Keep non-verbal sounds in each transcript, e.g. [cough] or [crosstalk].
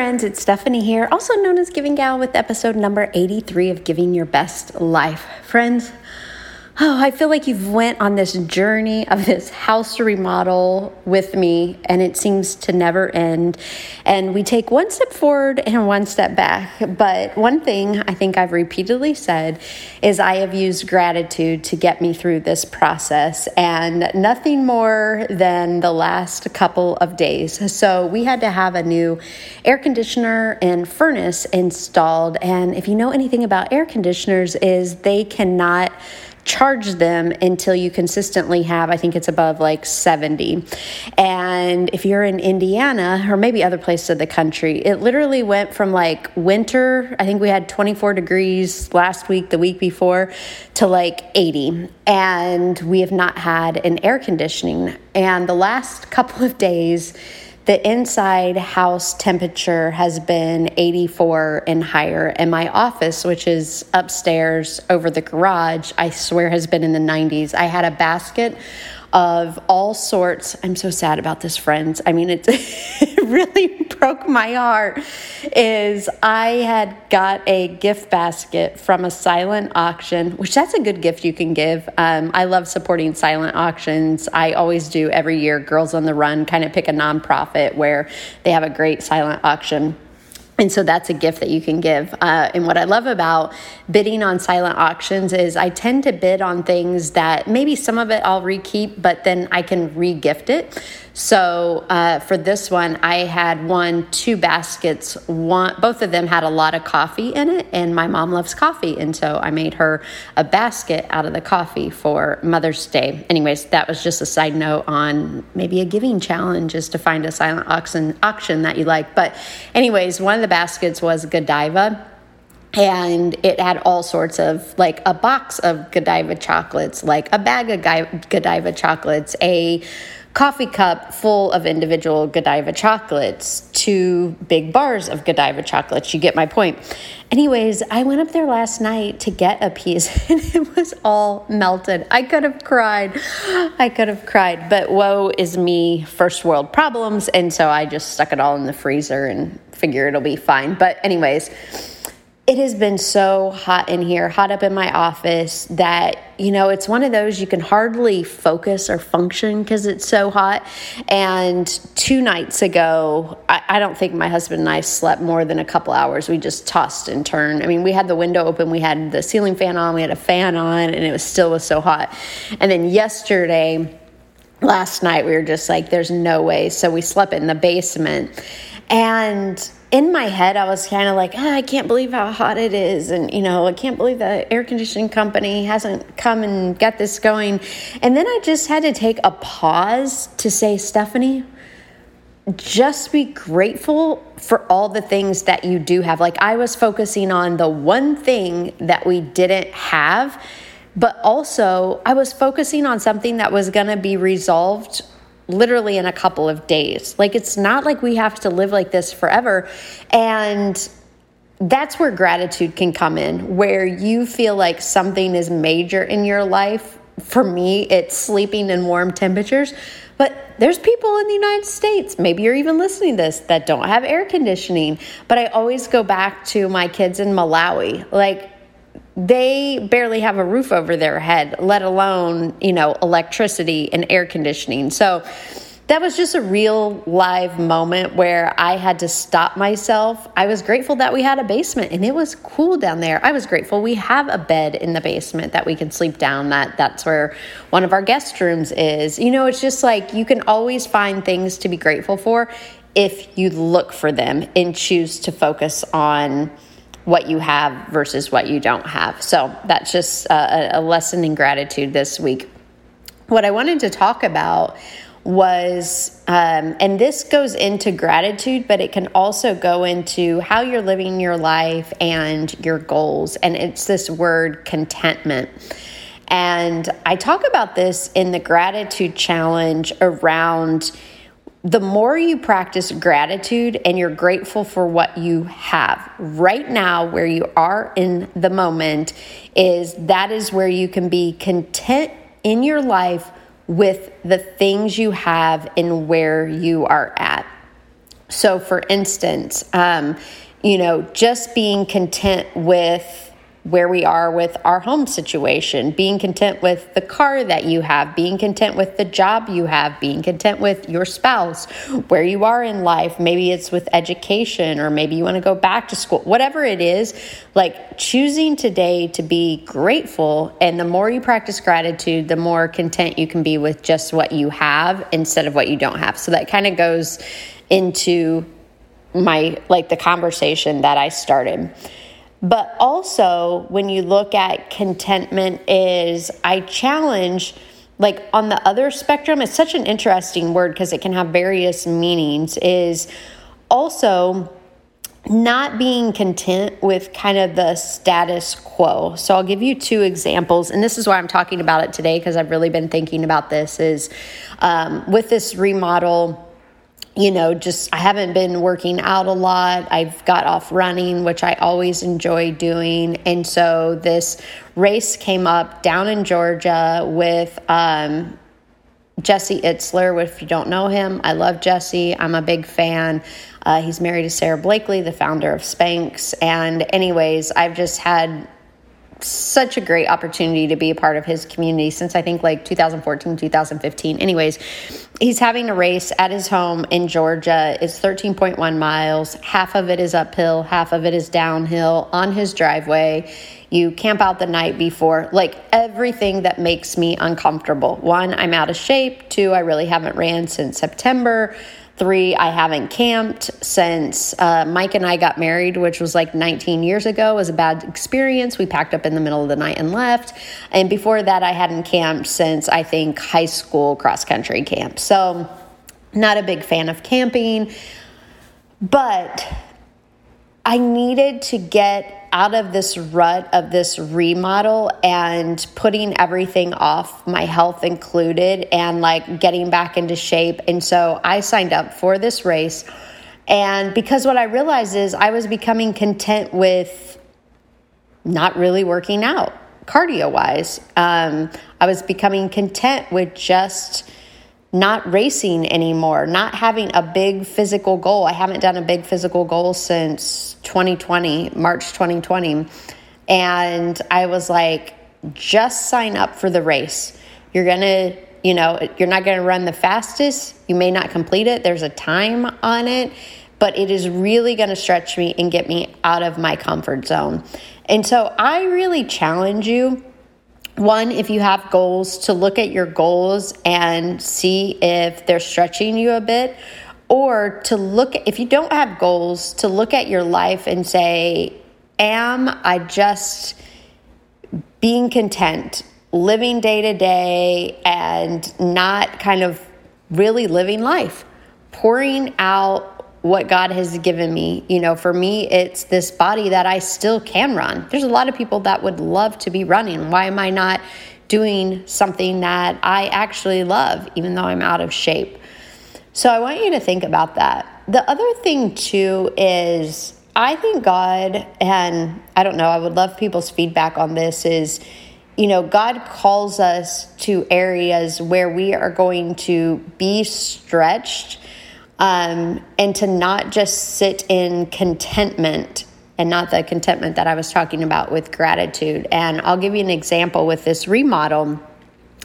Friends, it's Stephanie here, also known as Giving Gal, with episode number 83 of Giving Your Best Life. Friends, oh, I feel like you've went on this journey of this house remodel with me and it seems to never end. And we take one step forward and one step back. But one thing I think I've repeatedly said is I have used gratitude to get me through this process and nothing more than the last couple of days. So we had to have a new air conditioner and furnace installed. And if you know anything about air conditioners is they cannot charge them until you consistently have, I think it's above like 70. And if you're in Indiana or maybe other places of the country, it literally went from like winter, I think we had 24 degrees last week, the week before, to like 80. And we have not had an air conditioning. And the last couple of days, the inside house temperature has been 84 and higher. And my office, which is upstairs over the garage, I swear has been in the 90s. I had a basket of all sorts. I'm so sad about this, friends. I mean, it, [laughs] [laughs] really broke my heart. Is I had got a gift basket from a silent auction, which that's a good gift you can give. Um, I love supporting silent auctions. I always do every year. Girls on the Run kind of pick a nonprofit where they have a great silent auction. And so that's a gift that you can give. Uh, and what I love about bidding on silent auctions is I tend to bid on things that maybe some of it I'll rekeep, but then I can re gift it. So uh, for this one, I had won two baskets. One, both of them had a lot of coffee in it, and my mom loves coffee, and so I made her a basket out of the coffee for Mother's Day. Anyways, that was just a side note on maybe a giving challenge is to find a silent auction auction that you like. But anyways, one of the baskets was Godiva and it had all sorts of like a box of Godiva chocolates, like a bag of Godiva chocolates, a coffee cup full of individual Godiva chocolates, two big bars of Godiva chocolates. You get my point. Anyways, I went up there last night to get a piece [laughs] and it was all melted. I could have cried. I could have cried, but woe is me, first world problems. And so I just stuck it all in the freezer and figure it'll be fine. But, anyways, it has been so hot in here, hot up in my office, that, you know, it's one of those you can hardly focus or function because it's so hot. And two nights ago, I, I, don't think my husband and I slept more than a couple hours. We just tossed and turned. I mean, we had the window open, we had the ceiling fan on, we had a fan on, and it was still was so hot. And then yesterday, last night, we were just like, there's no way. So we slept in the basement. And in my head, I was kind of like, oh, I can't believe how hot it is. And, you know, I can't believe the air conditioning company hasn't come and got this going. And then I just had to take a pause to say, Stephanie, just be grateful for all the things that you do have. Like, I was focusing on the one thing that we didn't have, but also I was focusing on something that was going to be resolved literally in a couple of days. Like it's not like we have to live like this forever. And that's where gratitude can come in, where you feel like something is major in your life. For me, it's sleeping in warm temperatures. But there's people in the United States, maybe you're even listening to this, that don't have air conditioning. But I always go back to my kids in Malawi. Like, they barely have a roof over their head, let alone, you know, electricity and air conditioning. So that was just a real live moment where I had to stop myself. I was grateful that we had a basement and it was cool down there. I was grateful we have a bed in the basement that we can sleep down. That that's where one of our guest rooms is. You know, it's just like you can always find things to be grateful for if you look for them and choose to focus on what you have versus what you don't have. So that's just a, a lesson in gratitude this week. What I wanted to talk about was, um, and this goes into gratitude, but it can also go into how you're living your life and your goals. And it's this word contentment. And I talk about this in the gratitude challenge around the more you practice gratitude and you're grateful for what you have right now, where you are in the moment, is that is where you can be content in your life with the things you have and where you are at. So, for instance, um, you know, just being content with where we are with our home situation, being content with the car that you have, being content with the job you have, being content with your spouse, where you are in life. Maybe it's with education, or maybe you want to go back to school, whatever it is, like choosing today to be grateful. And the more you practice gratitude, the more content you can be with just what you have instead of what you don't have. So that kind of goes into my like the conversation that I started. But also, when you look at contentment, is I challenge, like on the other spectrum, it's such an interesting word because it can have various meanings, is also not being content with kind of the status quo. So I'll give you two examples, and this is why I'm talking about it today because I've really been thinking about this. Is um, with this remodel you know, just I haven't been working out a lot. I've got off running, which I always enjoy doing. And so this race came up down in Georgia with um, Jesse Itzler. If you don't know him, I love Jesse. I'm a big fan. Uh, he's married to Sara Blakely, the founder of Spanx. And, anyways, I've just had such a great opportunity to be a part of his community since I think like 2014, 2015. Anyways, he's having a race at his home in Georgia. It's 13.1 miles. Half of it is uphill, half of it is downhill on his driveway. You camp out the night before, like everything that makes me uncomfortable. One, I'm out of shape. Two, I really haven't ran since September. Three, I haven't camped since uh, Mike and I got married, which was like 19 years ago. It was a bad experience. We packed up in the middle of the night and left. And before that, I hadn't camped since I think high school cross country camp. So, not a big fan of camping. But I needed to get out of this rut of this remodel and putting everything off, my health included, and like getting back into shape. And so I signed up for this race. And because what I realized is I was becoming content with not really working out cardio wise. Um, I was becoming content with just not racing anymore, not having a big physical goal. I haven't done a big physical goal since 2020, March 2020. And I was like, just sign up for the race. You're going to, you know, you're not going to run the fastest. You may not complete it. There's a time on it, but it is really going to stretch me and get me out of my comfort zone. And so I really challenge you one, if you have goals, to look at your goals and see if they're stretching you a bit, or to look, if you don't have goals, to look at your life and say, Am I just being content, living day to day, and not kind of really living life, pouring out what God has given me. You know, for me, it's this body that I still can run. There's a lot of people that would love to be running. Why am I not doing something that I actually love, even though I'm out of shape? So I want you to think about that. The other thing, too, is I think God, and I don't know, I would love people's feedback on this, is you know, God calls us to areas where we are going to be stretched um, and to not just sit in contentment and not the contentment that I was talking about with gratitude. And I'll give you an example with this remodel.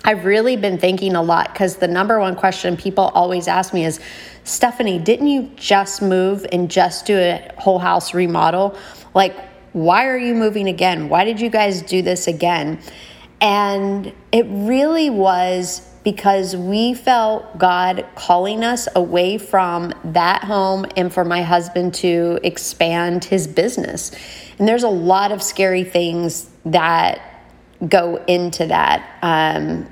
I've really been thinking a lot because the number one question people always ask me is Stephanie, didn't you just move and just do a whole house remodel? Like, why are you moving again? Why did you guys do this again? And it really was because we felt God calling us away from that home and for my husband to expand his business. And there's a lot of scary things that go into that. Um,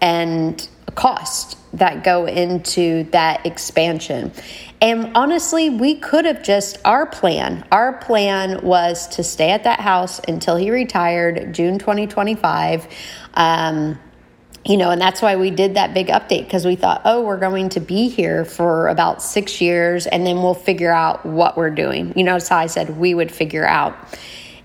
and cost that go into that expansion. And honestly, we could have just, our plan, our plan was to stay at that house until he retired June 2025. Um, you know, and that's why we did that big update because we thought, oh, we're going to be here for about six years and then we'll figure out what we're doing. You know, so I said we would figure out.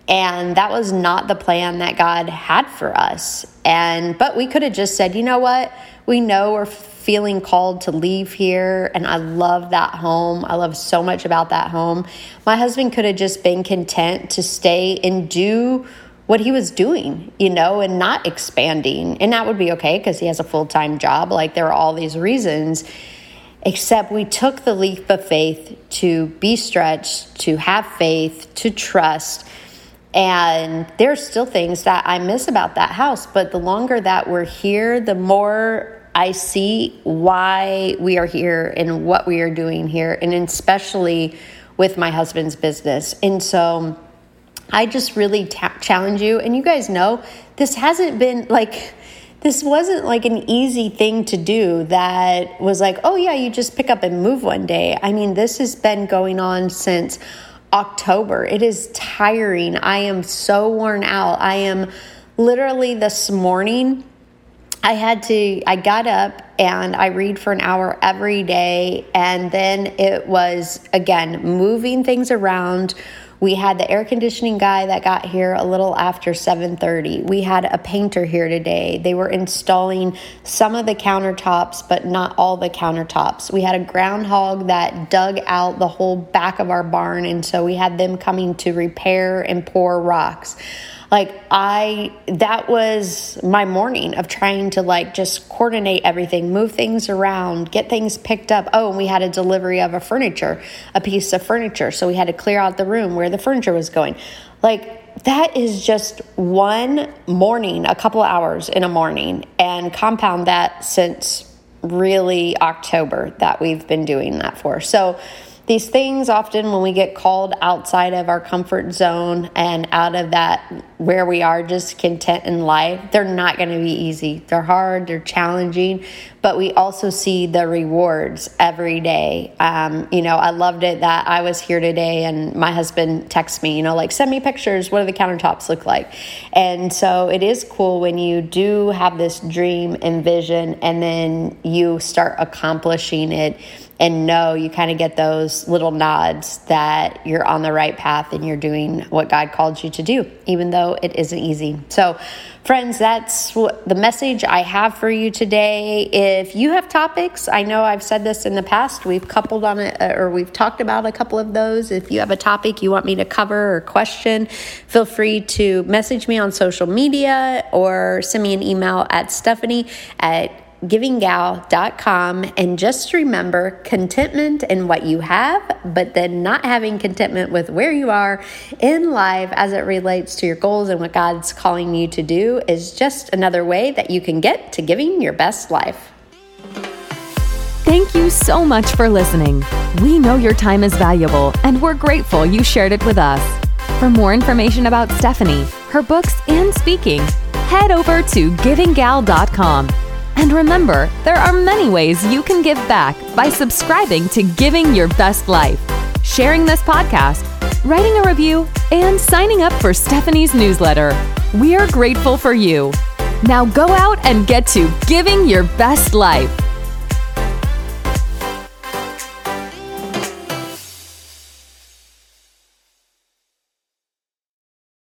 And that was not the plan that God had for us. And, but we could have just said, you know what? We know we're feeling called to leave here. And I love that home. I love so much about that home. My husband could have just been content to stay and do what he was doing, you know, and not expanding. And that would be okay because he has a full time job. Like there are all these reasons. Except we took the leap of faith to be stretched, to have faith, to trust and there's still things that I miss about that house. But the longer that we're here, the more I see why we are here and what we are doing here, and especially with my husband's business. And so I just really ta- challenge you. And you guys know this hasn't been like, this wasn't like an easy thing to do that was like, oh, yeah, you just pick up and move one day. I mean, this has been going on since October. It is tiring. I am so worn out. I am literally this morning. I had to, I got up and I read for an hour every day. And then it was, again, moving things around, we had the air conditioning guy that got here a little after 7:30. We had a painter here today. They were installing some of the countertops, but not all the countertops. We had a groundhog that dug out the whole back of our barn and so we had them coming to repair and pour rocks like i that was my morning of trying to like just coordinate everything move things around get things picked up. Oh and we had a delivery of a furniture a piece of furniture. So we had to clear out the room where the furniture was going. Like that is just one morning a couple hours in a morning and compound that since really october that we've been doing that for. So these things often when we get called outside of our comfort zone and out of that where we are just content in life they're not going to be easy. They're hard they're challenging but we also see the rewards every day. Um, you know i loved it that i was here today and my husband texts me you know like send me pictures. What do the countertops look like? And so it is cool when you do have this dream and vision and then you start accomplishing it and know you kind of get those little nods that you're on the right path and you're doing what God called you to do, even though it isn't easy. So, friends, that's what the message I have for you today. If you have topics, I know I've said this in the past, we've coupled on it uh, or we've talked about a couple of those. If you have a topic you want me to cover or question, feel free to message me on social media or send me an email at Stephanie at givinggal.com and just remember contentment in what you have, but then not having contentment with where you are in life as it relates to your goals and what God's calling you to do is just another way that you can get to giving your best life. Thank you so much for listening. We know your time is valuable and we're grateful you shared it with us. For more information about Stephanie, her books, and speaking, head over to givinggal.com and remember, there are many ways you can give back by subscribing to Giving Your Best Life, sharing this podcast, writing a review, and signing up for Stephanie's newsletter. We are grateful for you. Now go out and get to Giving Your Best Life.